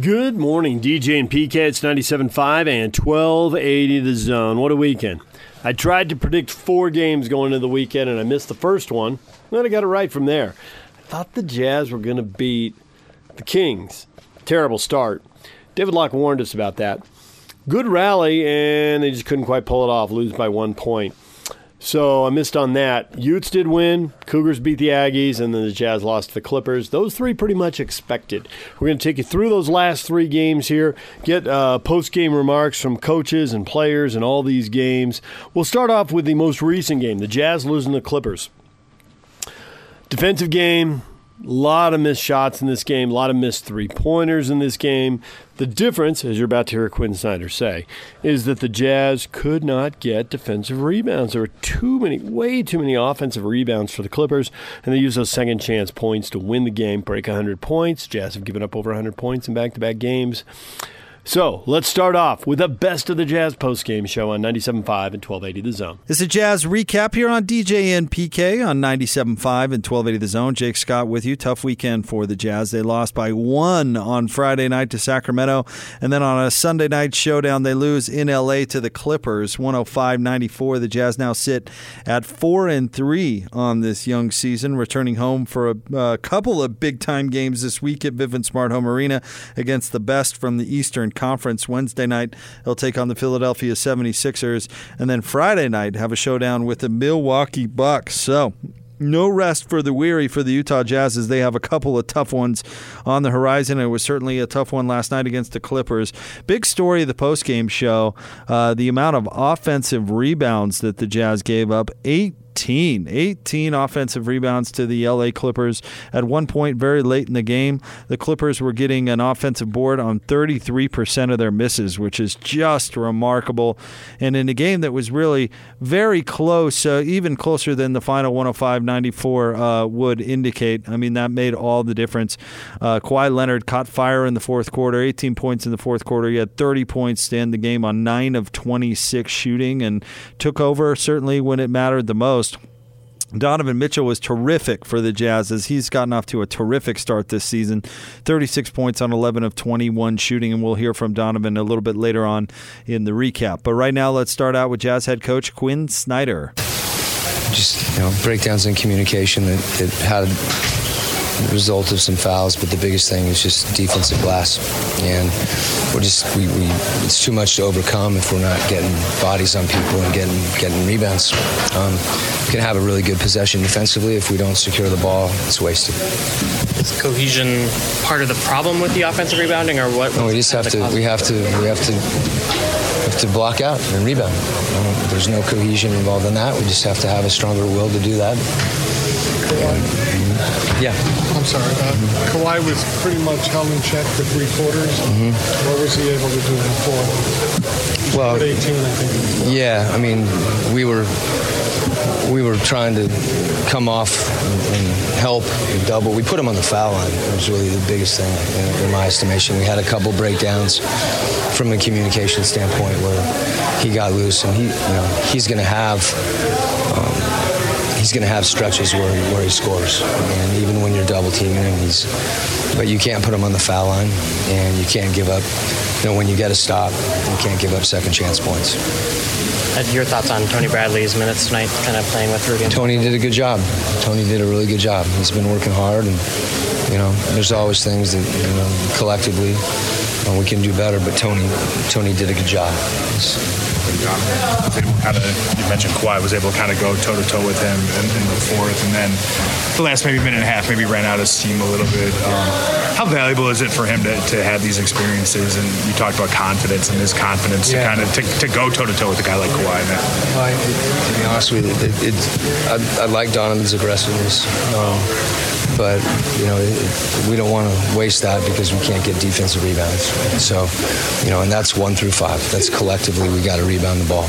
Good morning, DJ and PK. It's 97.5 and 1280 the zone. What a weekend. I tried to predict four games going into the weekend and I missed the first one. Then I got it right from there. I thought the Jazz were going to beat the Kings. Terrible start. David Locke warned us about that. Good rally, and they just couldn't quite pull it off, lose by one point. So I missed on that. Utes did win. Cougars beat the Aggies, and then the Jazz lost to the Clippers. Those three pretty much expected. We're going to take you through those last three games here, get uh, post game remarks from coaches and players in all these games. We'll start off with the most recent game the Jazz losing the Clippers. Defensive game, a lot of missed shots in this game, a lot of missed three pointers in this game. The difference, as you're about to hear Quinn Snyder say, is that the Jazz could not get defensive rebounds. There were too many, way too many offensive rebounds for the Clippers, and they used those second chance points to win the game, break 100 points. Jazz have given up over 100 points in back to back games. So let's start off with the best of the Jazz postgame show on 97.5 and 1280 The Zone. It's a Jazz recap here on DJ and PK on 97.5 and 1280 The Zone. Jake Scott with you. Tough weekend for the Jazz. They lost by one on Friday night to Sacramento. And then on a Sunday night showdown, they lose in LA to the Clippers 105 94. The Jazz now sit at 4 and 3 on this young season, returning home for a, a couple of big time games this week at Vivint Smart Home Arena against the best from the Eastern Conference. Wednesday night, they'll take on the Philadelphia 76ers. And then Friday night, have a showdown with the Milwaukee Bucks. So, no rest for the weary for the Utah Jazz as they have a couple of tough ones on the horizon. It was certainly a tough one last night against the Clippers. Big story of the postgame show uh, the amount of offensive rebounds that the Jazz gave up. Eight 18. 18 offensive rebounds to the LA Clippers. At one point, very late in the game, the Clippers were getting an offensive board on 33% of their misses, which is just remarkable. And in a game that was really very close, uh, even closer than the final 105 94 uh, would indicate. I mean, that made all the difference. Uh, Kawhi Leonard caught fire in the fourth quarter, 18 points in the fourth quarter. He had 30 points to end the game on 9 of 26 shooting and took over certainly when it mattered the most. Donovan Mitchell was terrific for the Jazz as he's gotten off to a terrific start this season. 36 points on 11 of 21 shooting, and we'll hear from Donovan a little bit later on in the recap. But right now, let's start out with Jazz head coach Quinn Snyder. Just you know, breakdowns in communication that, that had result of some fouls, but the biggest thing is just defensive glass. And we're just we, we it's too much to overcome if we're not getting bodies on people and getting getting rebounds. Um, we can have a really good possession defensively. If we don't secure the ball, it's wasted. Is cohesion part of the problem with the offensive rebounding, or what? No, we just have to. We have to. We have to. Have to block out and rebound. Um, there's no cohesion involved in that. We just have to have a stronger will to do that. And, yeah. I'm sorry. Uh, Kawhi was pretty much held in check for three quarters. Mm-hmm. What was he able to do in four? Well, 18, I think. Yeah, I mean, we were we were trying to come off and help and double. We put him on the foul line. It was really the biggest thing in, in my estimation. We had a couple breakdowns from a communication standpoint where he got loose, and he, you know, he's going to have. He's going to have stretches where he, where he scores, and even when you're double teaming him, he's. But you can't put him on the foul line, and you can't give up. You know, when you get a stop, you can't give up second chance points. Your thoughts on Tony Bradley's minutes tonight, kind of playing with Rudy? Tony did a good job. Tony did a really good job. He's been working hard, and you know, there's always things that you know collectively we can do better. But Tony, Tony did a good job. He's, was able kind of, you mentioned Kawhi was able to kind of go toe to toe with him in, in, the fourth, and then the last maybe minute and a half maybe ran out of steam a little bit. Um, how valuable is it for him to, to have these experiences? And you talked about confidence and his confidence yeah. to kind of to, to go toe to toe with a guy like Kawhi. Man. Well, to be honest with you, it, it, I, I, like Donovan's aggressiveness. Um, but you know it, we don't want to waste that because we can't get defensive rebounds. So, you know, and that's one through five. That's collectively we got to rebound the ball.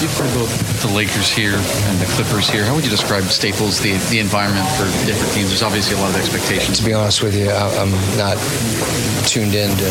You've heard both the Lakers here and the Clippers here. How would you describe Staples, the the environment for different teams? There's obviously a lot of expectations. To be honest with you, I'm not tuned into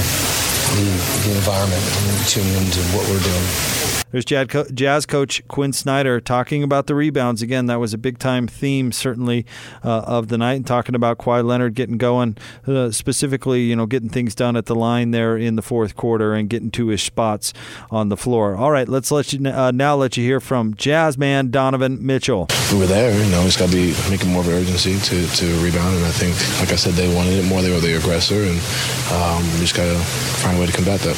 the, the environment. I'm tuned into what we're doing There's Jazz, Jazz coach Quinn Snyder talking about the rebounds. Again, that was a big time theme, certainly, uh, of the night, and talking about Kawhi Leonard getting going, uh, specifically, you know, getting things done at the line there in the fourth quarter and getting to his spots on the floor. All right, let's let you uh, now let you hear from Jazz man Donovan Mitchell. We were there, you know, it's got to be making more of an urgency to, to rebound, and I think, like I said, they wanted it more. They were the aggressor, and um, we just got to find a way to combat that.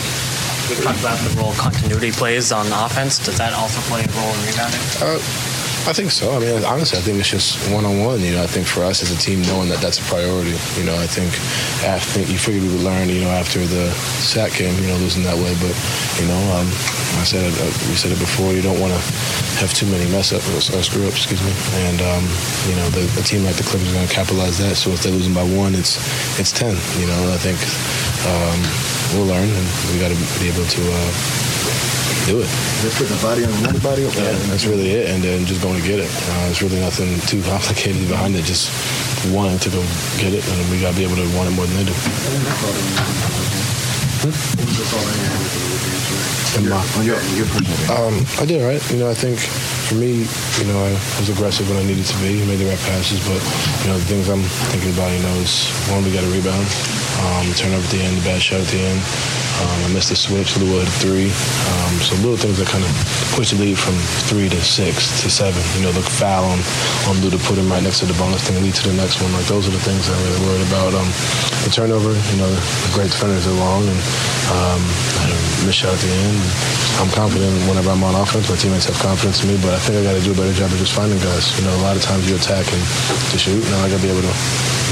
We've talked about the role continuity plays on offense. Does that also play a role in rebounding? Uh, I think so. I mean, honestly, I think it's just one on one. You know, I think for us as a team, knowing that that's a priority. You know, I think think you figured we would learn. You know, after the Sac game, you know, losing that way. But you know, um, I said it, uh, we said it before. You don't want to have too many mess ups or screw ups. Excuse me. And um, you know, the, a team like the Clippers is going to capitalize that. So if they're losing by one, it's it's ten. You know, I think um, we'll learn, and we got to be able to. Uh, do it. They're putting the body on another body. Yeah, that's really it, and then just going to get it. Uh, there's really nothing too complicated behind it. Just wanting to go get it, and we got to be able to want it more than they do. Um, I did right. You know, I think for me, you know, I was aggressive when I needed to be. Made the right passes, but you know, the things I'm thinking about, you know, is one, we got to rebound, um, turnover at the end, the bad shot at the end. Um, I missed the switch. Lua had three. Um, so little things that kind of push the lead from three to six to seven. You know, the foul on, on to put him right next to the bonus thing and lead to the next one. Like those are the things I'm really worried about. Um, the turnover, you know, the great defenders are long and um, missed shot at the end. I'm confident whenever I'm on offense. My teammates have confidence in me, but I think I got to do a better job of just finding guys. You know, a lot of times you attack and to shoot. Now I got to be able to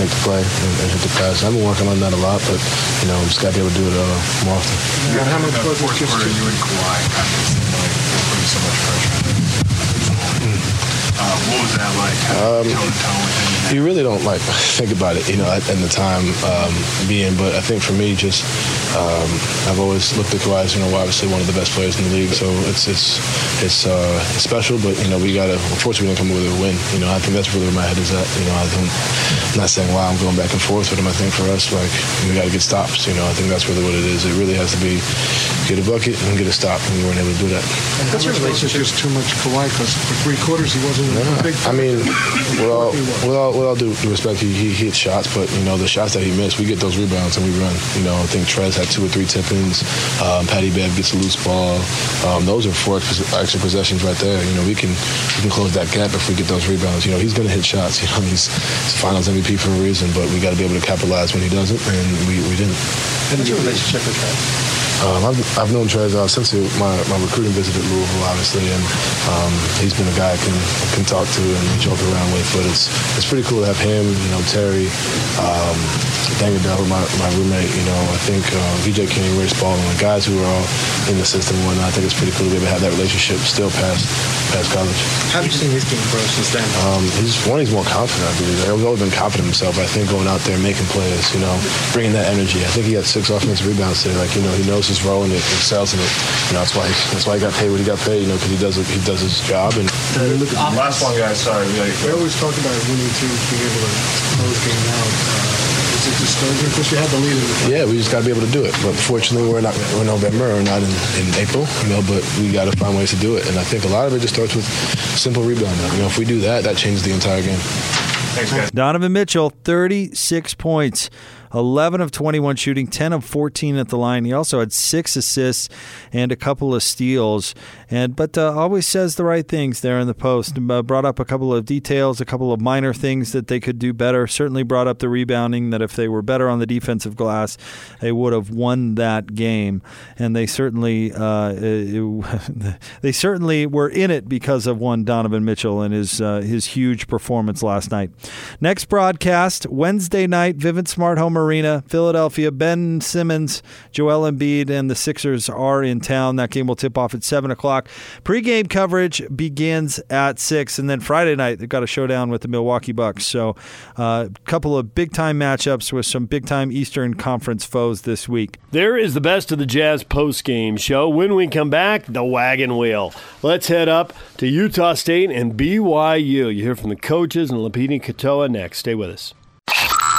make the play and, and hit the pass. I've been working on that a lot, but you know, just got to be able to do it uh, more often. Yeah, how much was it just you and Kawhi kind of seemed like putting so much pressure on? Uh, what was that like? Um, toe to toe with him? you really don't like think about it, you know, at, at the time um, being. But I think for me, just um, I've always looked at Kawhi as you know, obviously one of the best players in the league. So it's it's it's, uh, it's special, but you know, we got to. Unfortunately, we didn't come with a win. You know, I think that's really where my head is at. You know, I don't. I'm not saying wow, I'm going back and forth with him. I think for us, like we got to get stops. You know, I think that's really what it is. It really has to be get a bucket and get a stop, and we weren't able to do that. And much was it just too much Kawhi? Because for three quarters he wasn't a big. I mean, with all, with all, with all due respect, he, he hit shots, but you know the shots that he missed, we get those rebounds and we run. You know, I think Trez had two or three tip-ins. Um, Patty Bev gets a loose ball. Um, those are four extra possessions right there. You know, we can we can close that gap if we get those rebounds. You know, he's going to hit shots. You know, he's, he's Finals MVP for a reason, but we got to be able to capitalize when he doesn't, and we, we didn't. And your relationship with Trez? Um, I've, I've known Trez uh, since my, my recruiting visit at Louisville, obviously, and um, he's been a guy I can can talk to and joke around with. But it's it's pretty cool to have him, you know, Terry, um, Deng Adel, my, my roommate. You know, I think uh, VJ King, Ray Spalding, like guys who are all in the system and whatnot. I think it's pretty cool to be able to have that relationship still past past college. How have you seen his game grow since then? Um, he's one. He's more confident. I believe. He's always been confident himself. I think going out there making plays, you know, bringing that energy. I think he had six offensive rebounds today. Like you know, he knows his role and it excels in it. You know, that's why that's why he got paid what he got paid. You know, because he does it, he does his job. And Last one, guys. Sorry. we We always talk about winning teams being able to close game out. Uh, is it discouraging? Because you had the lead in the Yeah, we just got to be able to do it. But fortunately, we're not we're in November or not in, in April, you know. But we got to find ways to do it. And I think a lot of it just starts with simple rebounding. You know, if we do that, that changes the entire game. Thanks, guys. Donovan Mitchell, 36 points. 11 of 21 shooting, 10 of 14 at the line. He also had six assists and a couple of steals. And but uh, always says the right things there in the post. Uh, brought up a couple of details, a couple of minor things that they could do better. Certainly brought up the rebounding. That if they were better on the defensive glass, they would have won that game. And they certainly uh, it, they certainly were in it because of one Donovan Mitchell and his uh, his huge performance last night. Next broadcast Wednesday night, Vivint Smart Home Arena, Philadelphia. Ben Simmons, Joel Embiid, and the Sixers are in town. That game will tip off at seven o'clock. Pre-game coverage begins at six, and then Friday night they've got a showdown with the Milwaukee Bucks. So, a uh, couple of big-time matchups with some big-time Eastern Conference foes this week. There is the best of the Jazz post-game show. When we come back, the wagon wheel. Let's head up to Utah State and BYU. You hear from the coaches and Lopini Katoa next. Stay with us.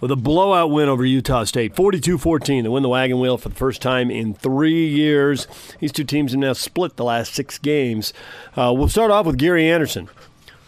with a blowout win over Utah State, 42-14. They win the wagon wheel for the first time in three years. These two teams have now split the last six games. Uh, we'll start off with Gary Anderson.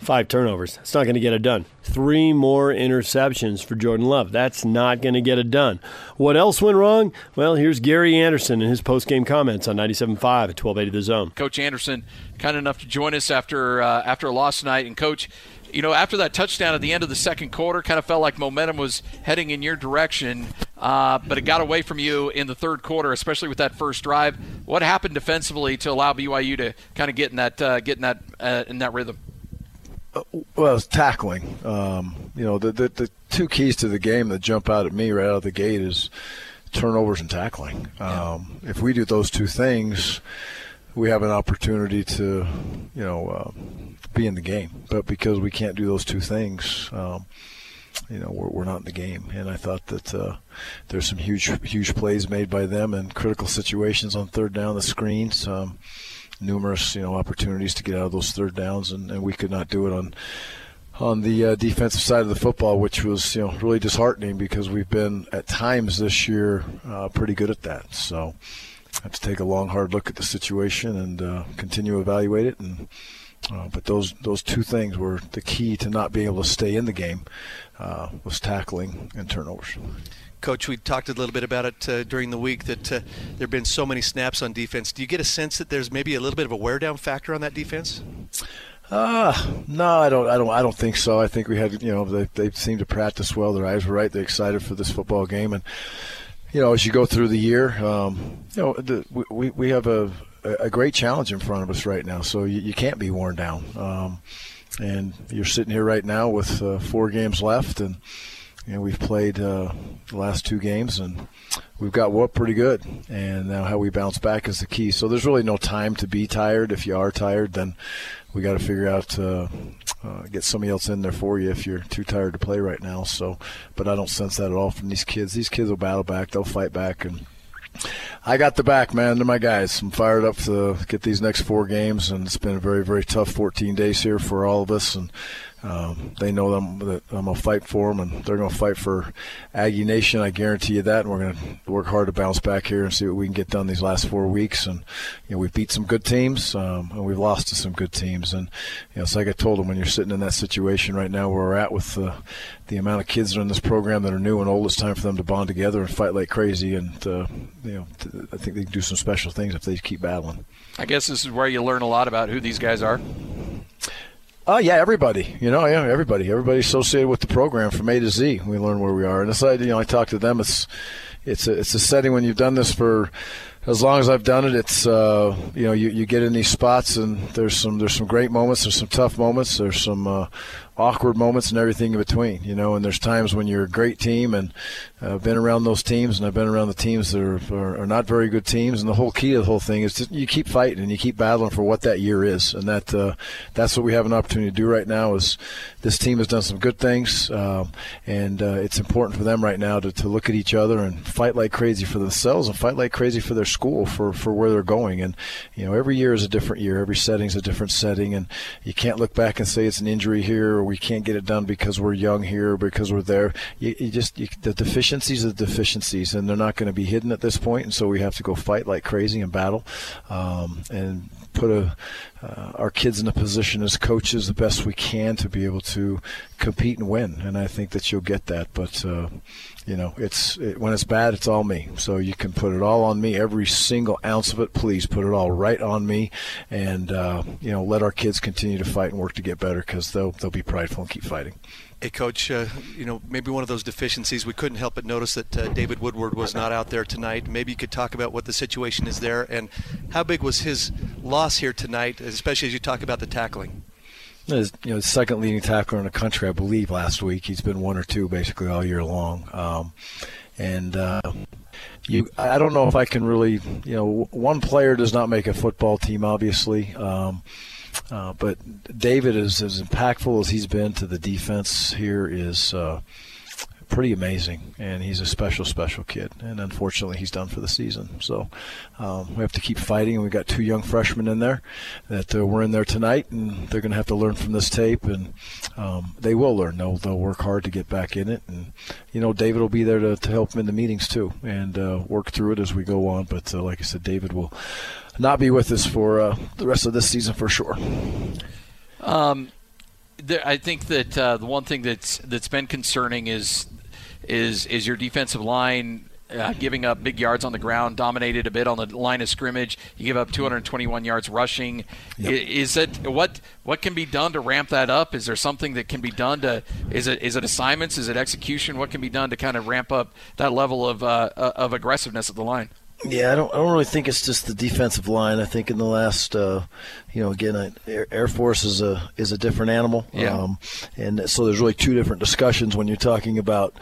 Five turnovers. It's not going to get it done. Three more interceptions for Jordan Love. That's not going to get it done. What else went wrong? Well, here's Gary Anderson in his post-game comments on 97.5 at 1280 The Zone. Coach Anderson, kind enough to join us after uh, after a loss tonight. And Coach, you know, after that touchdown at the end of the second quarter, kind of felt like momentum was heading in your direction, uh, but it got away from you in the third quarter, especially with that first drive. What happened defensively to allow BYU to kind of get in that uh, get in that uh, in that rhythm? Well, it's tackling. Um, you know, the, the the two keys to the game that jump out at me right out of the gate is turnovers and tackling. Um, if we do those two things, we have an opportunity to, you know, uh, be in the game. But because we can't do those two things, um, you know, we're, we're not in the game. And I thought that uh, there's some huge, huge plays made by them in critical situations on third down, the screens. Um, numerous, you know, opportunities to get out of those third downs, and, and we could not do it on on the uh, defensive side of the football, which was you know really disheartening because we've been at times this year uh, pretty good at that. So have to take a long, hard look at the situation and uh, continue to evaluate it. And uh, but those those two things were the key to not being able to stay in the game uh, was tackling and turnovers. Coach, we talked a little bit about it uh, during the week that uh, there have been so many snaps on defense. Do you get a sense that there's maybe a little bit of a wear down factor on that defense? Uh, no, I don't. I don't. I don't think so. I think we had, you know, they they seemed to practice well. Their eyes were right. They're excited for this football game, and you know, as you go through the year, um, you know, the, we we have a a great challenge in front of us right now. So you, you can't be worn down. Um, and you're sitting here right now with uh, four games left, and you know, we've played uh, the last two games, and we've got what pretty good. And now how we bounce back is the key. So there's really no time to be tired. If you are tired, then we got to figure out uh, uh, get somebody else in there for you if you're too tired to play right now. So, but I don't sense that at all from these kids. These kids will battle back. They'll fight back, and I got the back, man. They're my guys. I'm fired up to get these next four games, and it's been a very, very tough 14 days here for all of us. And um, they know that I'm, that I'm going to fight for them, and they're going to fight for Aggie Nation. I guarantee you that. And we're going to work hard to bounce back here and see what we can get done these last four weeks. And you know, we've beat some good teams, um, and we've lost to some good teams. And you know, it's like I told them when you're sitting in that situation right now where we're at with the the amount of kids that are in this program that are new and old, it's time for them to bond together and fight like crazy. And uh, you know, I think they can do some special things if they keep battling. I guess this is where you learn a lot about who these guys are. Oh yeah, everybody. You know, yeah, everybody. Everybody associated with the program from A to Z. We learn where we are, and it's like you know, I talk to them. It's it's a, it's a setting when you've done this for as long as I've done it. It's uh, you know, you, you get in these spots, and there's some there's some great moments, there's some tough moments, there's some uh, awkward moments, and everything in between. You know, and there's times when you're a great team, and uh, I've been around those teams, and I've been around the teams that are, are, are not very good teams. And the whole key of the whole thing is just you keep fighting and you keep battling for what that year is, and that uh, that's what we have an opportunity to do right now. Is this team has done some good things, um, and uh, it's important for them right now to, to look at each other and fight like crazy for themselves and fight like crazy for their school for, for where they're going. And you know, every year is a different year. Every setting is a different setting, and you can't look back and say it's an injury here or we can't get it done because we're young here because we're there. You, you just you, the deficiencies are deficiencies, and they're not going to be hidden at this point. And so we have to go fight like crazy and battle, um, and put a, uh, our kids in a position as coaches the best we can to be able to compete and win. And I think that you'll get that. But uh, you know, it's it, when it's bad, it's all me. So you can put it all on me, every single ounce of it. Please put it all right on me, and uh, you know, let our kids continue to fight and work to get better because they'll they'll be prideful and keep fighting. Hey, Coach, uh, you know, maybe one of those deficiencies, we couldn't help but notice that uh, David Woodward was not out there tonight. Maybe you could talk about what the situation is there and how big was his loss here tonight, especially as you talk about the tackling. His, you know, second leading tackler in the country, I believe, last week. He's been one or two basically all year long. Um, and uh, you, I don't know if I can really, you know, one player does not make a football team, obviously. Um, uh, but David is as impactful as he's been to the defense here is uh, pretty amazing, and he's a special, special kid. And unfortunately, he's done for the season. So um, we have to keep fighting. And we've got two young freshmen in there that uh, were in there tonight, and they're going to have to learn from this tape, and um, they will learn. They'll they'll work hard to get back in it, and you know, David will be there to, to help them in the meetings too, and uh, work through it as we go on. But uh, like I said, David will not be with us for uh, the rest of this season for sure. Um, there, I think that uh, the one thing that's that's been concerning is is is your defensive line uh, giving up big yards on the ground, dominated a bit on the line of scrimmage. You give up 221 yards rushing. Yep. Is, it what what can be done to ramp that up? Is there something that can be done to? Is it is it assignments? Is it execution? What can be done to kind of ramp up that level of uh, of aggressiveness at the line? Yeah, I don't. I don't really think it's just the defensive line. I think in the last, uh, you know, again, I, Air, Air Force is a is a different animal. Yeah. Um, and so there's really two different discussions when you're talking about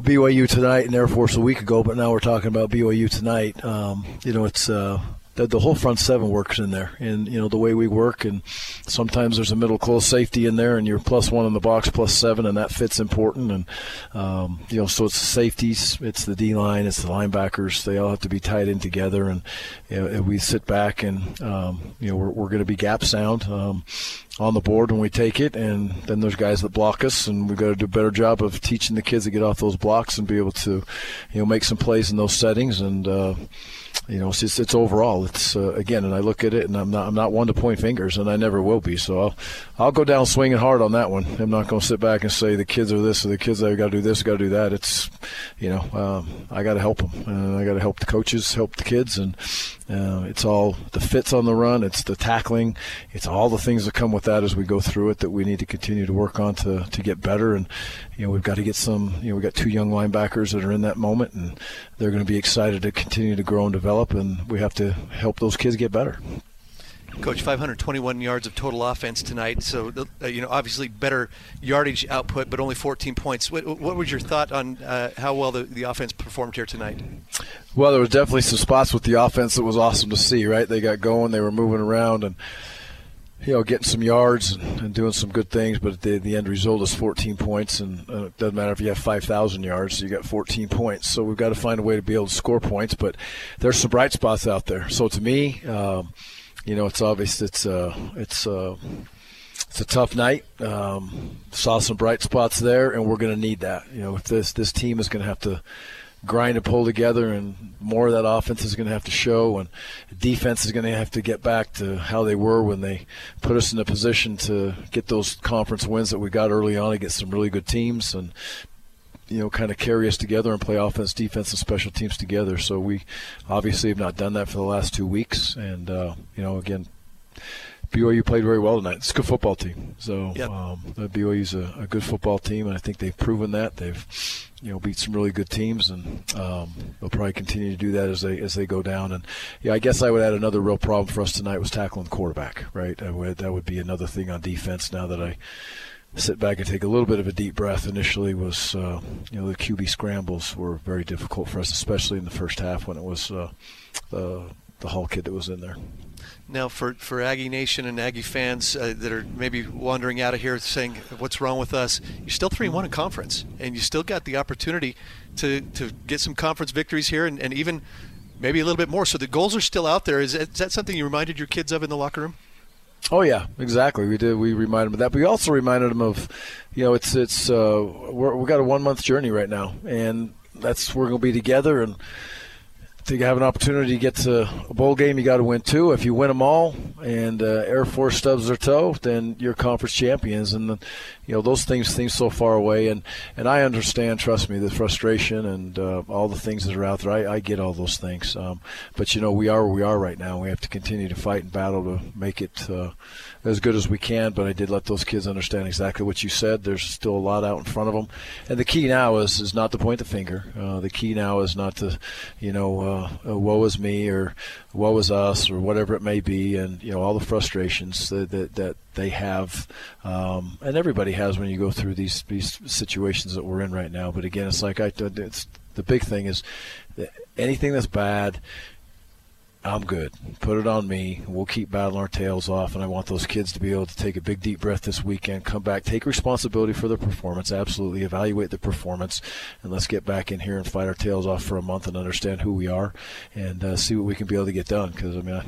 BYU tonight and Air Force a week ago, but now we're talking about BYU tonight. Um, you know, it's uh, the, the whole front seven works in there, and you know the way we work, and sometimes there's a middle close safety in there, and you're plus one in the box, plus seven, and that fits important, and um, you know so it's the safeties, it's the D line, it's the linebackers, they all have to be tied in together, and you know, we sit back and um, you know we're, we're going to be gap sound. Um, on the board when we take it, and then there's guys that block us, and we've got to do a better job of teaching the kids to get off those blocks and be able to, you know, make some plays in those settings. And uh, you know, it's just, it's overall. It's uh, again, and I look at it, and I'm not I'm not one to point fingers, and I never will be. So I'll I'll go down swinging hard on that one. I'm not going to sit back and say the kids are this or the kids I got to do this, got to do that. It's you know, um, I got to help them, and I got to help the coaches, help the kids, and uh, it's all the fits on the run, it's the tackling, it's all the things that come with that as we go through it that we need to continue to work on to to get better. And you know, we've got to get some. You know, we've got two young linebackers that are in that moment, and they're going to be excited to continue to grow and develop, and we have to help those kids get better. Coach, 521 yards of total offense tonight. So, uh, you know, obviously better yardage output, but only 14 points. What, what was your thought on uh, how well the, the offense performed here tonight? Well, there was definitely some spots with the offense that was awesome to see. Right, they got going, they were moving around, and you know, getting some yards and, and doing some good things. But the, the end result is 14 points, and uh, it doesn't matter if you have 5,000 yards, you got 14 points. So we've got to find a way to be able to score points. But there's some bright spots out there. So to me. Um, you know, it's obvious it's uh, it's uh, it's a tough night. Um, saw some bright spots there, and we're going to need that. You know, if this this team is going to have to grind and pull together, and more of that offense is going to have to show, and defense is going to have to get back to how they were when they put us in a position to get those conference wins that we got early on against some really good teams, and you know, kind of carry us together and play offense, defense, and special teams together. So we obviously have not done that for the last two weeks. And, uh, you know, again, BYU played very well tonight. It's a good football team. So Yep. um, BYU's a, a good football team, and I think they've proven that. They've, you know, beat some really good teams, and um, they'll probably continue to do that as they as they go down. And yeah, I guess I would add another real problem for us tonight was tackling the quarterback. Right, would, that would be another thing on defense. Now that I sit back and take a little bit of a deep breath initially was uh, you know the QB scrambles were very difficult for us especially in the first half when it was uh, the the Hall kid that was in there Now, for, for Aggie Nation and Aggie fans uh, that are maybe wandering out of here saying, what's wrong with us? You're still 3 1 in conference, and you still got the opportunity to, to get some conference victories here and, and even maybe a little bit more. So the goals are still out there. Is that, is that something you reminded your kids of in the locker room? Oh yeah, exactly. We did. We reminded them of that. But we also reminded them of, you know, it's it's uh, we're, we got a one month journey right now, and that's we're going to be together and to have an opportunity to get to a bowl game, you got to win two. If you win them all, and uh, Air Force stubs their toe, then you're conference champions. And you know those things seem so far away. And and I understand, trust me, the frustration and uh, all the things that are out there. I, I get all those things. Um, but you know we are where we are right now. We have to continue to fight and battle to make it uh, as good as we can. But I did let those kids understand exactly what you said. There's still a lot out in front of them, and the key now is is not to point the finger. Uh, the key now is not to, you know, uh, uh, woe is me or woe is us or whatever it may be, and you know all the frustrations that that, that they have, um, and everybody has when you go through these these situations that we're in right now. But again, it's like I, it's the big thing is anything that's bad I'm good. Put it on me. We'll keep battling our tails off, and I want those kids to be able to take a big deep breath this weekend, come back, take responsibility for their performance, absolutely evaluate the performance, and let's get back in here and fight our tails off for a month and understand who we are and uh, see what we can be able to get done. Because I mean, I,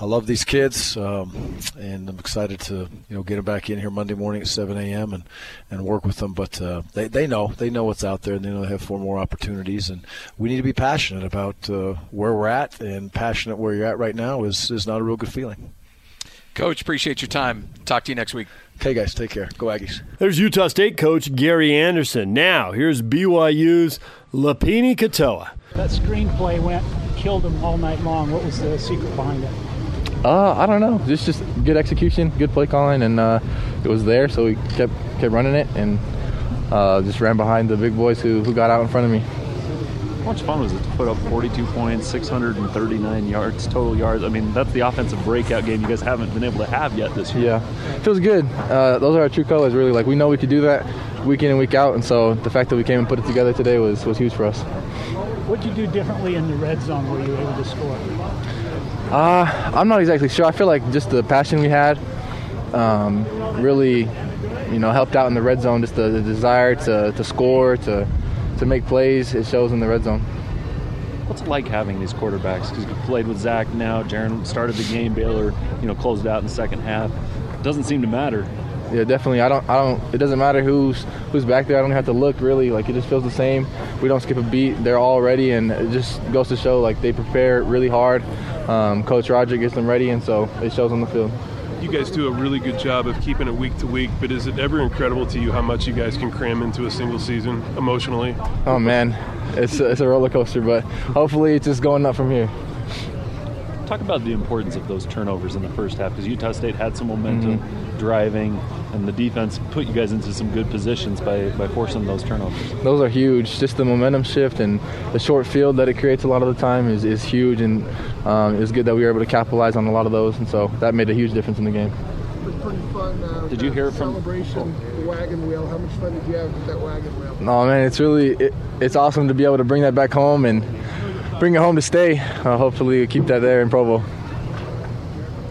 I, love these kids, um, and I'm excited to you know get them back in here Monday morning at 7 a.m. and and work with them. But uh, they they know they know what's out there, and they know they have four more opportunities, and we need to be passionate about uh, where we're at and passionate where you're at right now is is not a real good feeling. Coach, appreciate your time. Talk to you next week. Okay, guys, take care. Go Aggies. There's Utah State coach Gary Anderson. Now, here's BYU's Lopini Katoa. That screenplay went killed him all night long. What was the secret behind it? Uh, I don't know. Just just good execution, good play calling, and uh, it was there, so we kept kept running it and uh, just ran behind the big boys who, who got out in front of me. How much fun was it to put up 42 points, 639 yards, total yards? I mean, that's the offensive breakout game you guys haven't been able to have yet this year. Yeah, feels good. Uh, those are our true colors, really. Like we know we could do that week in and week out, and so the fact that we came and put it together today was was huge for us. What did you do differently in the red zone where you were able to score? Uh, I'm not exactly sure. I feel like just the passion we had um, really, you know, helped out in the red zone. Just the, the desire to, to score, to to make plays, it shows in the red zone. What's it like having these quarterbacks? Because you played with Zach now, Jaren started the game, Baylor, you know, closed out in the second half. It doesn't seem to matter. Yeah, definitely. I don't. I don't. It doesn't matter who's who's back there. I don't have to look really. Like it just feels the same. We don't skip a beat. They're all ready, and it just goes to show like they prepare really hard. Um, Coach Roger gets them ready, and so it shows on the field you guys do a really good job of keeping it week to week, but is it ever incredible to you how much you guys can cram into a single season emotionally? Oh man, it's a, it's a roller coaster, but hopefully it's just going up from here. Talk about the importance of those turnovers in the first half because Utah State had some momentum mm-hmm. driving, and the defense put you guys into some good positions by, by forcing those turnovers. Those are huge. Just the momentum shift and the short field that it creates a lot of the time is, is huge, and um, it's good that we were able to capitalize on a lot of those, and so that made a huge difference in the game. Fun. Uh, did you hear from celebration? The wagon wheel. How much fun did you have with that wagon wheel? No, man, it's really it, it's awesome to be able to bring that back home and bring it home to stay. Uh, hopefully, keep that there in Provo.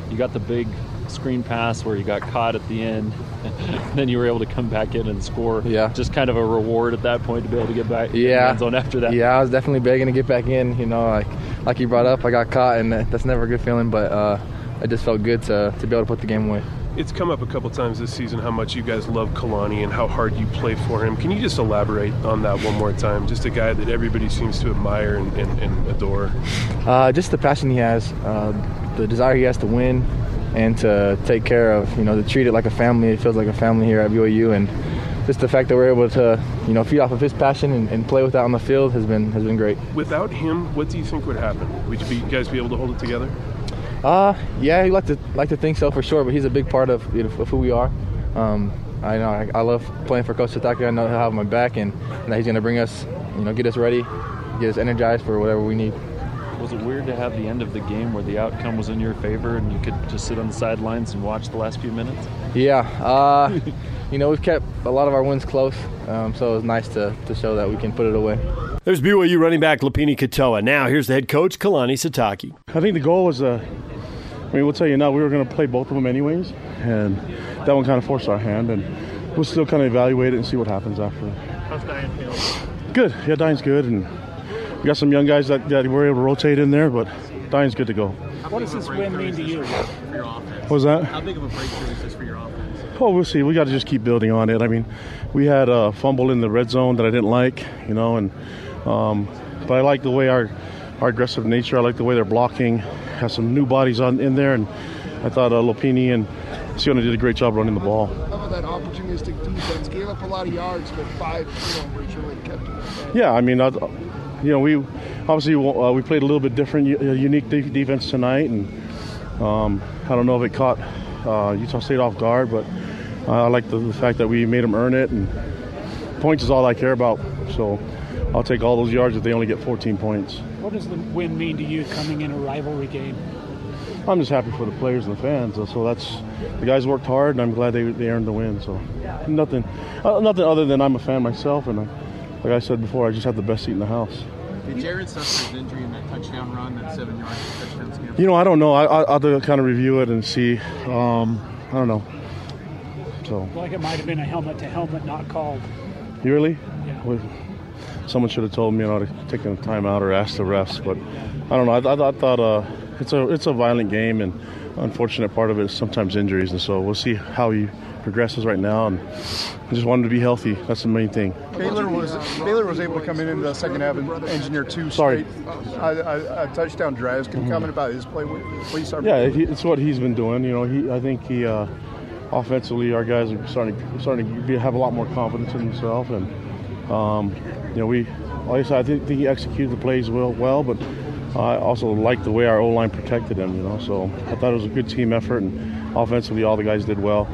You got the big screen pass where you got caught at the end. then you were able to come back in and score. Yeah. Just kind of a reward at that point to be able to get back yeah. in zone after that. Yeah, I was definitely begging to get back in. You know, like like you brought up, I got caught, and that's never a good feeling. But uh, it just felt good to to be able to put the game away. It's come up a couple times this season how much you guys love Kalani and how hard you play for him. Can you just elaborate on that one more time? Just a guy that everybody seems to admire and, and, and adore. Uh, just the passion he has, uh, the desire he has to win, and to take care of, you know, to treat it like a family. It feels like a family here at BYU, and just the fact that we're able to, you know, feed off of his passion and, and, play with that on the field has been has been great. Without him, what do you think would happen? Would you, be, you guys be able to hold it together? Uh, yeah, he like to like to think so for sure, but he's a big part of, you know, of who we are. Um, I know I, I, love playing for Coach Sitake. I know he'll have my back, and, and that he's going to bring us, you know, get us ready, get us energized for whatever we need. Was it weird to have the end of the game where the outcome was in your favor and you could just sit on the sidelines and watch the last few minutes? Yeah. Uh, you know, we've kept a lot of our wins close, um, so it was nice to, to show that we can put it away. There's BYU running back Lopini Katoa. Now, here's the head coach, Kalani Sitake. I think the goal was, uh, I mean, we'll tell you now, we were going to play both of them anyways, and that one kind of forced our hand, and we'll still kind of evaluate it and see what happens after. How's Diane feeling? Good. Yeah, Diane's good, and we got some young guys that, that were able to rotate in there, but Diane's good to go. What does this win mean to you? For your offense? What was that? How big of a breakthrough is this for your offense? Oh, we'll see. We got to just keep building on it. I mean, we had a fumble in the red zone that I didn't like, you know, and um, but I like the way our our aggressive nature. I like the way they're blocking. Has some new bodies on in there, and I thought uh, Lopini and Sione did a great job running the ball. How about that opportunistic defense? Gave up a lot of yards, but five turnovers really kept it. Yeah, I mean, I, you know, we obviously uh, we played a little bit different, uh, unique de- defense tonight, and um, I don't know if it caught uh, Utah State off guard, but uh, I like the, the fact that we made them earn it, and points is all I care about. So I'll take all those yards if they only get 14 points. What does the win mean to you coming in a rivalry game? I'm just happy for the players and the fans. So that's the guys worked hard, and I'm glad they, they earned the win. So nothing, uh, nothing other than I'm a fan myself, and I, like I said before, I just have the best seat in the house. Did Jaren suffer his injury in that touchdown run, that seven yard touchdown scamper? You know, I don't know. I, I, I'll to kind of review it and see. Um, I don't know. So Like it might have been a helmet to helmet not called. you really? Yeah. Well, someone should have told me, you know, to take a timeout or ask the refs. But I don't know. I, I, I thought uh, it's a it's a violent game, and unfortunate part of it is sometimes injuries, and so we'll see how he progresses right now. And I just wanted to be healthy. That's the main thing. Baylor was Baylor was able to come in in the second half and engineer two Sorry. straight uh, uh, touchdown drives. Can you comment about his play? Please. Yeah, it's what he's been doing. You know, he I think he uh, offensively, our guys are starting starting to be, have a lot more confidence in themselves, and um, you know, we like I said, I think, think he executed the plays well, well, but I also liked the way our O line protected him. You know, so I thought it was a good team effort, and offensively, all the guys did well.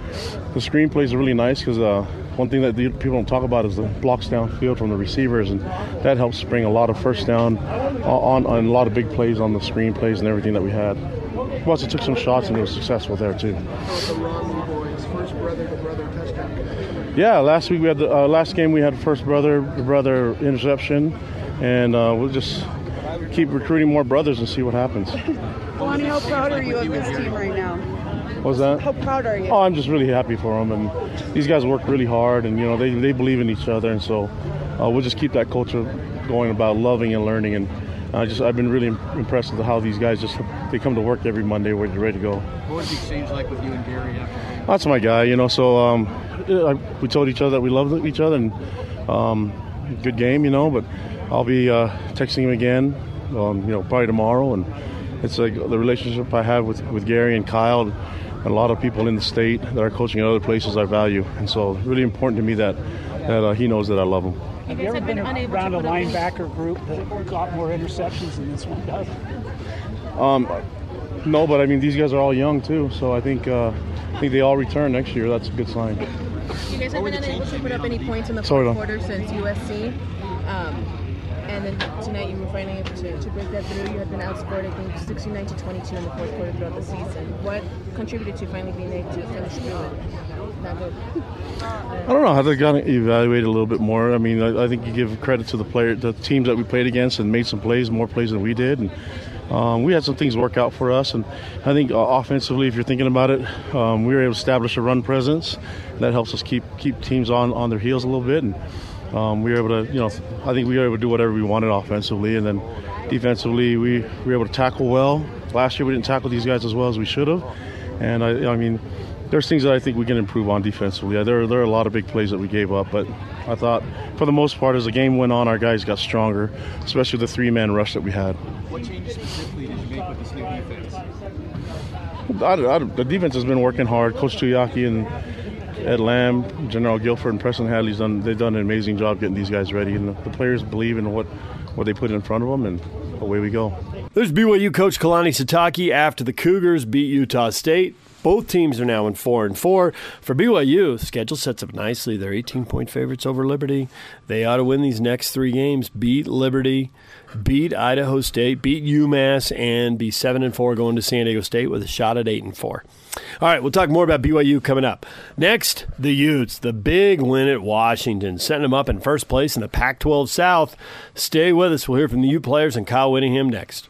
The screen plays are really nice because. Uh, one thing that people don't talk about is the blocks downfield from the receivers, and that helps bring a lot of first down on, on a lot of big plays on the screen plays and everything that we had. We also took some shots and it was successful there too. Yeah, last week we had the uh, last game we had first brother to brother interception, and uh, we'll just keep recruiting more brothers and see what happens. Lonnie, how proud are you of this team right now? What was that? How proud are you? Oh, I'm just really happy for them, and these guys work really hard, and you know they, they believe in each other, and so uh, we'll just keep that culture going about loving and learning, and I just I've been really impressed with how these guys just they come to work every Monday where they're ready to go. What was the exchange like with you and Gary after? That's my guy, you know. So um, I- we told each other that we love each other, and um, good game, you know. But I'll be uh, texting him again, um, you know, probably tomorrow. And it's like the relationship I have with, with Gary and Kyle, and a lot of people in the state that are coaching in other places I value, and so really important to me that that uh, he knows that I love him. Have you ever been around a linebacker group that got more interceptions than this one does? Um, no, but I mean these guys are all young too, so I think uh, I think they all return next year. That's a good sign. You guys have been unable to put up any points in the fourth Dom. quarter since USC. Um, and then tonight you were finally able to, to break that through. You had been outscored, I think, 69 to 22 in the fourth quarter throughout the season. What contributed to finally being able to finish through it? Not good. I don't know. I think got to evaluate a little bit more. I mean, I, I think you give credit to the player, the teams that we played against, and made some plays, more plays than we did, and um, we had some things work out for us. And I think uh, offensively, if you're thinking about it, um, we were able to establish a run presence that helps us keep keep teams on on their heels a little bit, and um, we were able to, you know, I think we were able to do whatever we wanted offensively, and then defensively, we, we were able to tackle well. Last year, we didn't tackle these guys as well as we should have, and I, I mean there's things that I think we can improve on defensively. Yeah, there, there are a lot of big plays that we gave up, but I thought for the most part, as the game went on, our guys got stronger, especially the three man rush that we had. What changes specifically did you make with this new defense? I, I, the defense has been working hard. Coach Tuiaki and Ed Lamb, Jernaro Gilford, and Preston Hadley's done. They've done an amazing job getting these guys ready, and the, the players believe in what what they put in front of them, and away we go. There's BYU coach Kalani Sitake after the Cougars beat Utah State. Both teams are now in four and four. For BYU, schedule sets up nicely. They're 18 point favorites over Liberty. They ought to win these next three games. Beat Liberty, beat Idaho State, beat UMass, and be seven and four going to San Diego State with a shot at eight and four. All right, we'll talk more about BYU coming up. Next, the Utes, the big win at Washington, setting them up in first place in the Pac 12 South. Stay with us. We'll hear from the Ute players and Kyle Whittingham next.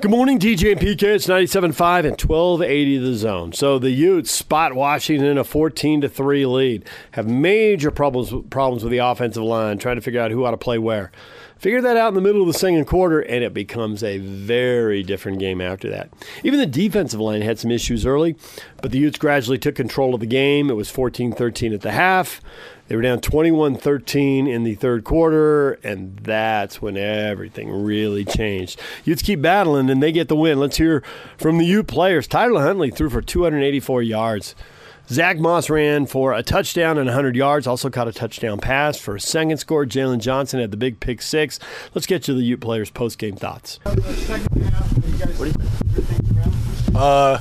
Good morning, DJ and PK. It's 97.5 and 1280 the zone. So the Utes spot Washington a 14 to 3 lead. Have major problems problems with the offensive line, trying to figure out who ought to play where. Figure that out in the middle of the second quarter, and it becomes a very different game after that. Even the defensive line had some issues early, but the Utes gradually took control of the game. It was 14 13 at the half. They were down 21 13 in the third quarter, and that's when everything really changed. Utes keep battling, and they get the win. Let's hear from the Ute players. Tyler Huntley threw for 284 yards. Zach Moss ran for a touchdown and 100 yards, also caught a touchdown pass for a second score. Jaylon Johnson had the big pick six. Let's get to the Ute players' post game thoughts. Uh,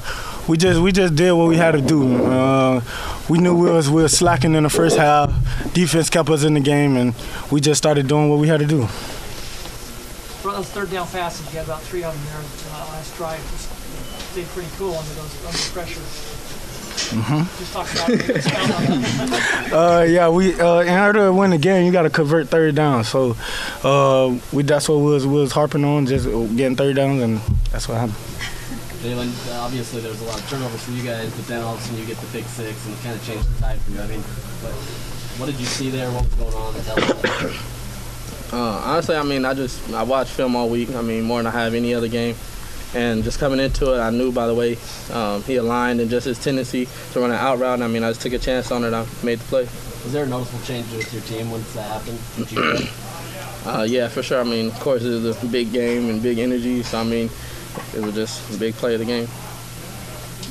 we just we just did what we had to do. Uh, we knew we was we was slacking in the first half. Defense kept us in the game, and we just started doing what we had to do. For those third down passes, you had about three of them there uh, last drive. Just stayed pretty cool under those under pressure. Mm-hmm. Just talk about it. Expound on that. Uh, yeah, we uh, in order to win the game, you got to convert third down. So uh, we that's what we was we was harping on, just getting third downs, and that's what happened. Jaylon, uh, obviously there was a lot of turnovers for you guys, but then all of a sudden you get the pick six and it kind of changed the tide for you. I mean, but what did you see there? What was going on? Tell. Uh, honestly, I mean, I just I watched film all week. I mean, more than I have any other game. And just coming into it, I knew by the way um, he aligned and just his tendency to run an out route. I mean, I just took a chance on it. I made the play. Was there a noticeable change with your team once that happened? Uh, yeah, for sure. I mean, of course, it was a big game and big energy. So I mean, it was just a big play of the game.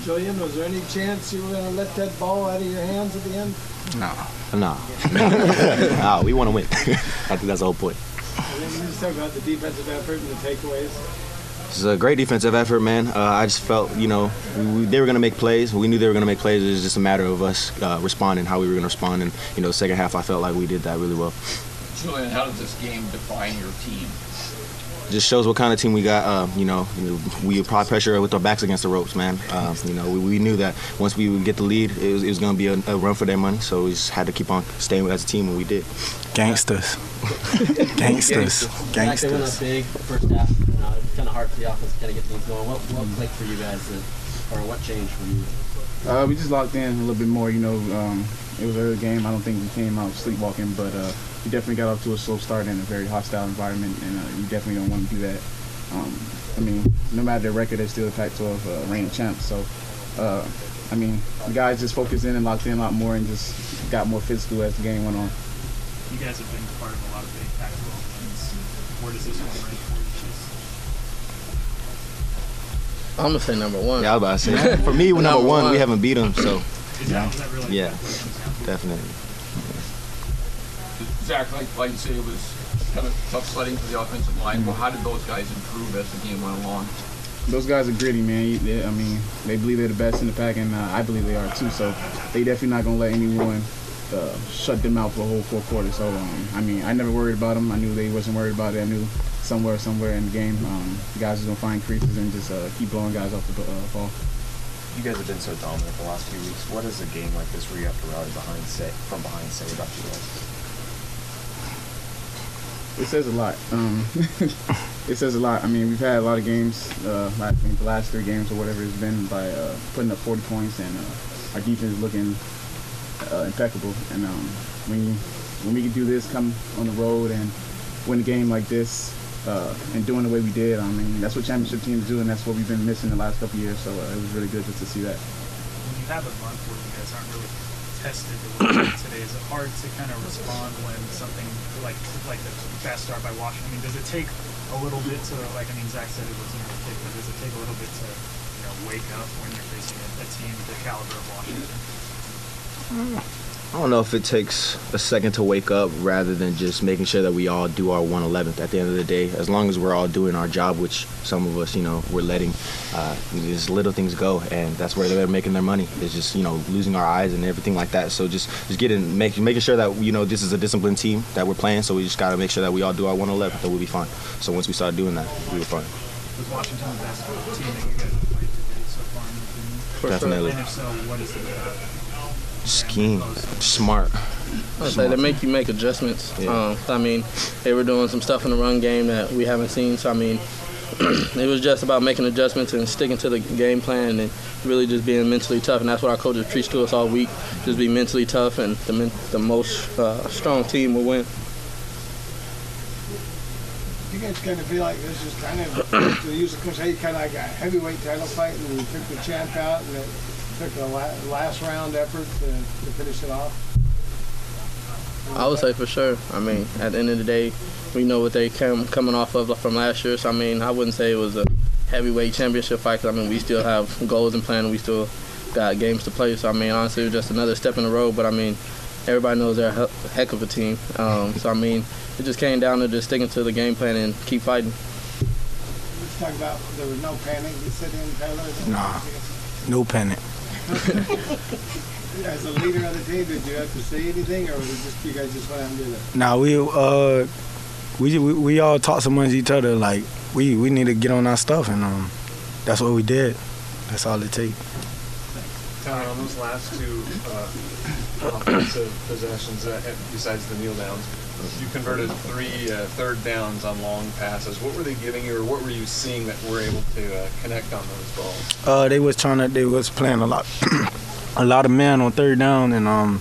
Julian, was there any chance you were going to let that ball out of your hands at the end? No. No. no, we want to win. I think that's the whole point. And then you just talk about the defensive effort and the takeaways. It's a great defensive effort, man. Uh, I just felt, you know, we, we, they were going to make plays. We knew they were going to make plays. It was just a matter of us uh, responding, how we were going to respond. And, you know, second half, I felt like we did that really well. Julian, how does this game define your team? Just shows what kind of team we got. Uh, you know, you know, we apply pressure with our backs against the ropes, man. Uh, you know, we, we, knew that once we would get the lead, it was, it was going to be a, a, run for their money. So we just had to keep on staying as a team, and we did. Gangsters. Gangsters. Gangsters. They went up big first half. You it was kind of hard for the offense to kind of get things going. What, what clicked for you guys, or what changed for you? Uh, we just locked in a little bit more. You know, um, it was an early game. I don't think we came out sleepwalking, but uh, we definitely got off to a slow start in a very hostile environment, and uh, you definitely don't want to do that. Um, I mean, no matter their record, they're still the Pac-12 uh, reigning champs. So, uh, I mean, the guys just focused in and locked in a lot more, and just got more physical as the game went on. You guys have been part of a lot of big Pac-12 wins. Where does this one rank for you? I'm gonna say number one. Yeah, I was about to say. For me, number, number one, one, we haven't beat them, so. Is that, is that really yeah, definitely. Zack, like, like you say, it was kind of tough sledding for the offensive line. Well, how did those guys improve as the game went along? Those guys are gritty, man. They, I mean, they believe they're the best in the Pac, and uh, I believe they are too. So they definitely not gonna let anyone uh, shut them out for a whole four quarters. So um, I mean, I never worried about them. I knew they wasn't worried about it. I knew somewhere, somewhere in the game, um, the guys are gonna find creases and just uh, keep blowing guys off the uh, ball. You guys have been so dominant the last few weeks. What does a game like this, where you have to rally behind, say from behind, say about you guys? It says a lot. Um, it says a lot. I mean, we've had a lot of games, uh, I think the last three games or whatever it's been, by uh, putting up 40 points and uh, our defense is looking uh, impeccable. And um, when you, when we can do this, come on the road and win a game like this, uh, and doing the way we did, I mean, that's what championship teams do, and that's what we've been missing the last couple years. So uh, it was really good just to see that. When you have a month where you guys aren't really tested today, is it hard to kind of respond when something like like the fast start by Washington? I mean, does it take a little bit to like? I mean, Zack said it wasn't a but does it take a little bit to you know wake up when you're facing a, a team the caliber of Washington? Mm. I don't know if it takes a second to wake up rather than just making sure that we all do our 111th at the end of the day. As long as we're all doing our job, which some of us, you know, we're letting uh, these little things go, and that's where they're making their money. Is just you know losing our eyes and everything like that. So just just getting making making sure that you know this is a disciplined team that we're playing. So we just got to make sure that we all do our 111th, and we'll be fine. So once we start doing that, we were fine. Was Washington the best team that you guys played today so far in your opinion? Definitely. And if so, what is it about? Scheme, smart. I say they make you make adjustments. Um, I mean, they were doing some stuff in the run game that we haven't seen. So I mean, it was just about making adjustments and sticking to the game plan and really just being mentally tough. And that's what our coaches preached to us all week: just be mentally tough, and the men- the most uh, strong team will win. You guys kind of feel like this is kind of, to use the cliche, kind of like a heavyweight title fight, and you took the champ out, and it took a la- last round effort to, to finish it off. I would say for sure. I mean, at the end of the day, we know what they came coming off of from last year. So I mean, I wouldn't say it was a heavyweight championship fight. 'cause, I mean, we still have goals in plan. We still got games to play. So I mean, honestly, it was just another step in the road. But I mean, everybody knows they're a heck of a team. Um, so I mean, it just came down to just sticking to the game plan and keep fighting. Let's talk about, there was no panic, you said in Taylor? Nah, no panic. As a leader of the team, did you have to say anything, or was it just, you guys just went out and did it? Now we uh we, we we all talked amongst each other like we we need to get on our stuff and um that's what we did. That's all it takes. Tyler, on those last two uh, offensive possessions, uh, besides the kneel downs, you converted three uh, third downs on long passes. What were they giving you, or what were you seeing that were able to uh, connect on those balls? Uh they was trying to they was playing a lot a lot of men on third down and um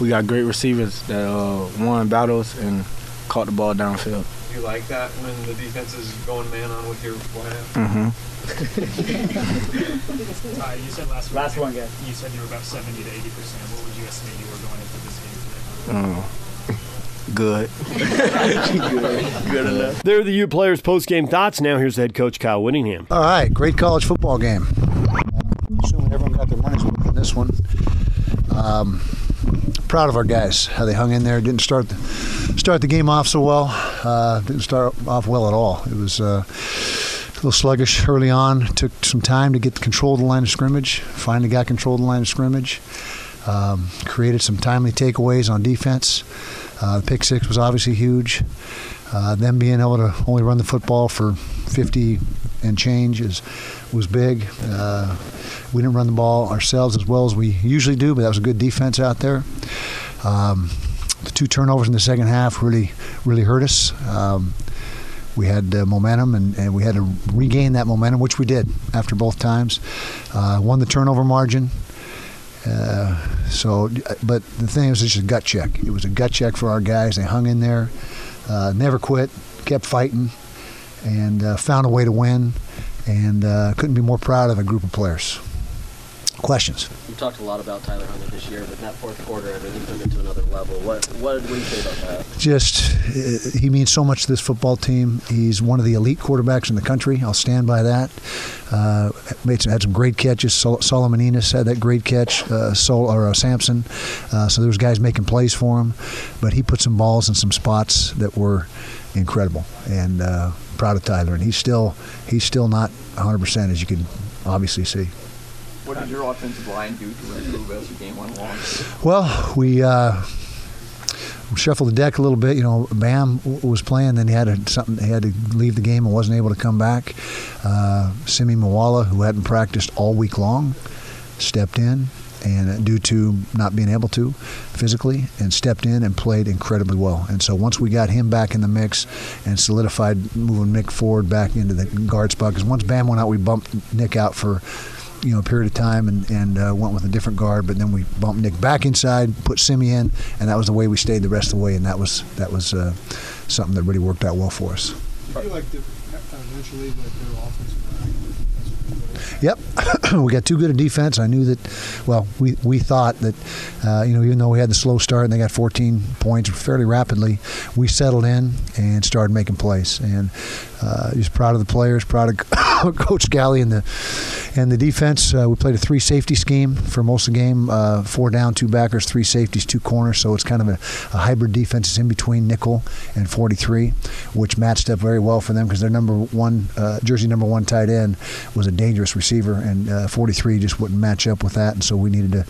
we got great receivers that uh won battles and caught the ball downfield. You like that when the defense is going man on with your wideout? Mm-hmm. Uh, you said last week. Last one, guys. You said you were about 70 to 80 percent. What would you estimate you were going into this game today? Uh, good. Good enough. There are the U players' post-game thoughts. Now here's head coach Kyle Whittingham. All right, great college football game. Assuming everyone got their money's worth in this one. Um, proud of our guys, how they hung in there. Didn't start the, start the game off so well. Uh, didn't start off well at all. It was uh, a little sluggish early on. Took some time to get control of the line of scrimmage. Finally got control of the line of scrimmage. Um, created some timely takeaways on defense. Uh, pick six was obviously huge. Uh, them being able to only run the football for 50 and change is was big. Uh, we didn't run the ball ourselves as well as we usually do, but that was a good defense out there. Um, the two turnovers in the second half really, really hurt us. Um, we had uh, momentum and, and we had to regain that momentum, which we did after both times. Uh, won the turnover margin. Uh, so, but the thing was, it's just a gut check. It was a gut check for our guys. They hung in there, uh, never quit, kept fighting, and uh, found a way to win. And uh, couldn't be more proud of a group of players. Questions? You talked a lot about Tyler Huntley this year, but in that fourth quarter, I mean, he took it to another level. What what did we say about that? just uh, he means so much to this football team. He's one of the elite quarterbacks in the country. I'll stand by that. Uh, made some, had some great catches. Sol- Solomon Enis had that great catch. Uh, Sol or uh, Samson. Uh, so there was guys making plays for him, but he put some balls in some spots that were incredible. And uh, proud of Tyler. And he's still he's still not 100 percent as you can obviously see. What did your offensive line do to improve as the game went along? Well, we uh, shuffled the deck a little bit. You know, Bam was playing, then he had a, something. He had to leave the game and wasn't able to come back. Uh, Simi Moala, who hadn't practiced all week long, stepped in, and uh, due to not being able to physically, and stepped in and played incredibly well. And so once we got him back in the mix and solidified moving Nick forward back into the guard spot, because once Bam went out, we bumped Nick out for you know, a period of time and, and uh, went with a different guard. But then we bumped Nick back inside, put Simi in, and that was the way we stayed the rest of the way. And that was that was uh, something that really worked out well for us. You feel like the, eventually that their Yep, we got too good a defense. I knew that. Well, we, we thought that, uh, you know, even though we had the slow start and they got 14 points fairly rapidly, we settled in and started making plays. And uh, just proud of the players, proud of Coach Scalley and the and the defense. Uh, we played a three safety scheme for most of the game: uh, four down, two backers, three safeties, two corners. So it's kind of a, a hybrid defense. It's in between nickel and 43, which matched up very well for them because their number one uh, jersey number one tight end was a dangerous receiver, and uh, 43 just wouldn't match up with that. And so we needed to.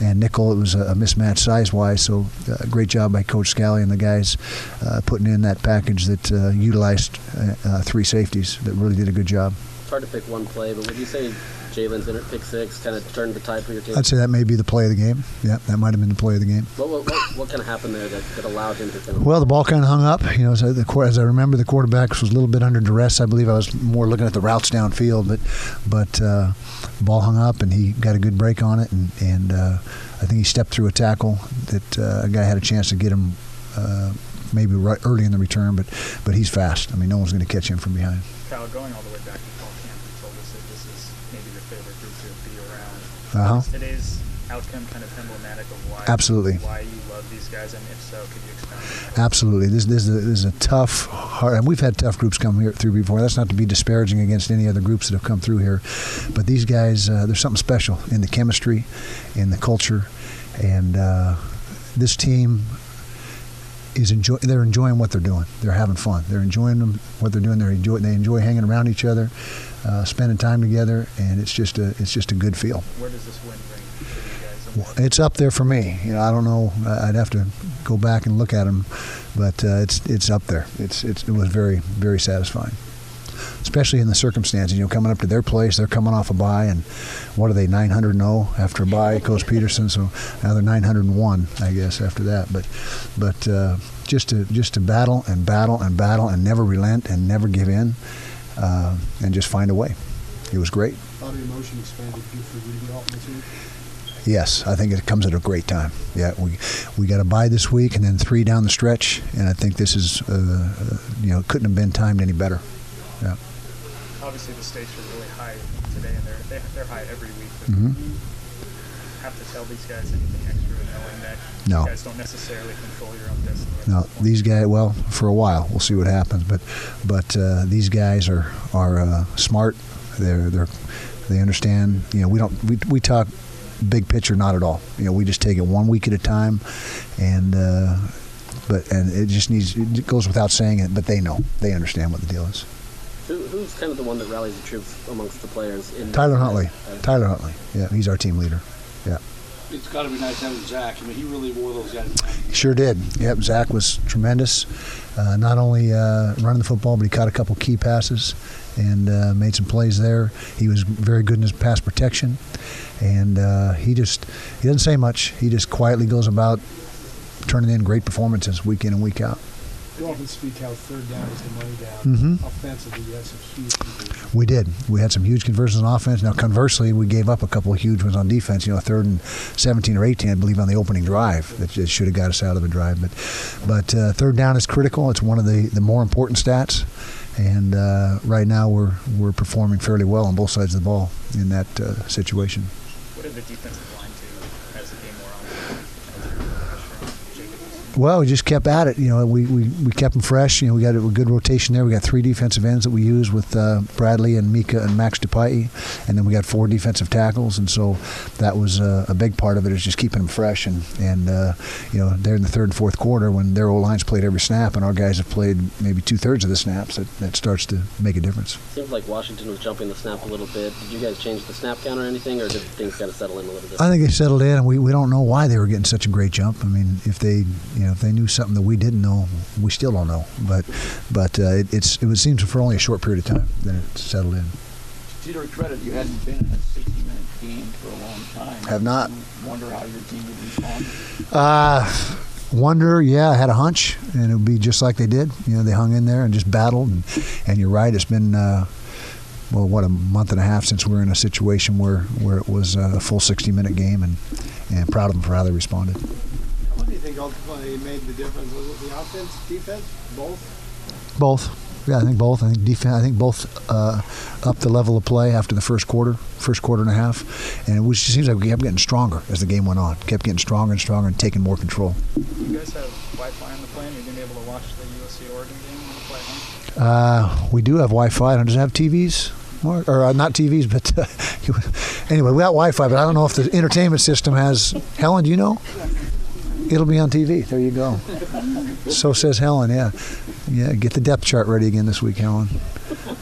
And nickel, it was a, mismatch size wise. So uh, great job by Coach Scalley and the guys uh, putting in that package that uh, utilized uh, three safeties that really did a good job. It's hard to pick one play, but would you say Jaylon's inter- pick six kind of turned the tide for your team? I'd say that may be the play of the game. Yeah, that might have been the play of the game. What, what, what, what kind of happened there that, that allowed him to kind of? Well, the ball kind of hung up. You know, so the, as I remember, the quarterback was a little bit under duress. I believe I was more looking at the routes downfield, but but uh, the ball hung up and he got a good break on it, and and uh, I think he stepped through a tackle that uh, a guy had a chance to get him. Uh, Maybe right early in the return, but but he's fast. I mean, no one's going to catch him from behind. Kyle, going all the way back to fall camp, you told us that this is maybe your favorite group to be around. Uh-huh. Is today's outcome kind of emblematic of why Absolutely. why you love these guys, and if so, could you expound? Absolutely. This, this, is a, this is a tough, hard, and we've had tough groups come here through before. That's not to be disparaging against any other groups that have come through here, but these guys, uh, there's something special in the chemistry, in the culture, and uh, this team is enjoy. They're enjoying what they're doing. They're having fun. They're enjoying them, what they're doing. They enjoy. They enjoy hanging around each other, uh, spending time together, and it's just a it's just a good feel. Where does this win bring for you guys? It's up there for me. You know, I don't know. I'd have to go back and look at them, but uh, it's it's up there. It's, it's it was very very satisfying, especially in the circumstances. You know, coming up to their place, they're coming off a bye, and what are they 900 0 after a bye? Coach Petersen, so now they're 901, I guess, after that. But but uh, just to just to battle and battle and battle and never relent and never give in, uh, and just find a way. It was great. A emotion expanded you for you to be off this week. Yes, I think it comes at a great time. Yeah, we we got a bye this week and then three down the stretch, and I think this is uh, uh, you know couldn't have been timed any better. Yeah. Obviously, the stakes are really high today, and they're they, they're high every week. But Mhm. you have to tell these guys anything extra, knowing that No. you guys don't necessarily control your own destiny. Now these guys, well, for a while, we'll see what happens. But but uh, these guys are are uh, smart. They're they're they understand. You know, we don't we we talk big picture, not at all. You know, we just take it one week at a time, and. Uh, but and it just needs it goes without saying it, but they know they understand what the deal is. Who, who's kind of the one that rallies the troops amongst the players? In Tyler Huntley. Uh, Tyler Huntley. Yeah, he's our team leader. Yeah. It's got to be nice having Zack. I mean, he really wore those guys. Sure did. Yep, Zack was tremendous. Uh, not only uh, running the football, but he caught a couple key passes and uh, made some plays there. He was very good in his pass protection, and uh, he just he doesn't say much. He just quietly goes about turning in great performances week in and week out. You often speak how third down is the money down. Mhm. Offensively, you had some huge conversions. We did. We had some huge conversions on offense. Now, conversely, we gave up a couple of huge ones on defense. You know, third and 17 or 18, I believe, on the opening drive that just should have got us out of the drive. But, but uh, third down is critical. It's one of the, the more important stats. And uh, right now, we're we're performing fairly well on both sides of the ball in that uh, situation. What did the defensive line do as the game wore on? Well, we just kept at it. You know, we, we, we kept them fresh. You know, we got a good rotation there. We got three defensive ends that we use with uh, Bradley and Mika and Max Tupai, and then we got four defensive tackles. And so that was uh, a big part of it is just keeping them fresh. And and uh, you know, they're in the third and fourth quarter when their old lines played every snap, and our guys have played maybe two thirds of the snaps. That that starts to make a difference. Seems like Washington was jumping the snap a little bit. Did you guys change the snap count or anything, or did things kind of settle in a little bit? I think they settled in, and we, we don't know why they were getting such a great jump. I mean, if they you know if they knew something that we didn't know, we still don't know. But but uh, it, it's it was seems for only a short period of time then it settled in. To your credit, you hadn't been in a 60-minute game for a long time. Have not. Wonder how your team would respond. Uh, wonder, yeah, I had a hunch, and it would be just like they did. You know, they hung in there and just battled. And, and you're right, it's been, uh, well, what, a month and a half since we were in a situation where, where it was a full 60 minute game, and, and proud of them for how they responded. What think ultimately made the difference? Was it the offense, defense, both? Both. Yeah, I think both. I think defense. I think both uh, up the level of play after the first quarter, first quarter and a half, and it was, it seems like we kept getting stronger as the game went on. Kept getting stronger and stronger and taking more control. You guys have Wi-Fi on the plane. Are you gonna be able to watch the USC Oregon game on the flight home? Uh, we do have Wi-Fi. Does it have TVs? Mark? Or uh, not TVs, but uh, anyway, we got Wi-Fi. But I don't know if the entertainment system has. Helen, do you know? It'll be on TV. There you go. So says Helen. Yeah, yeah. Get the depth chart ready again this week, Helen.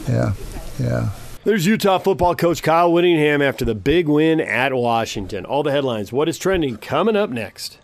Yeah, yeah. There's Utah football coach Kyle Whittingham after the big win at Washington. All the headlines. What is trending coming up next?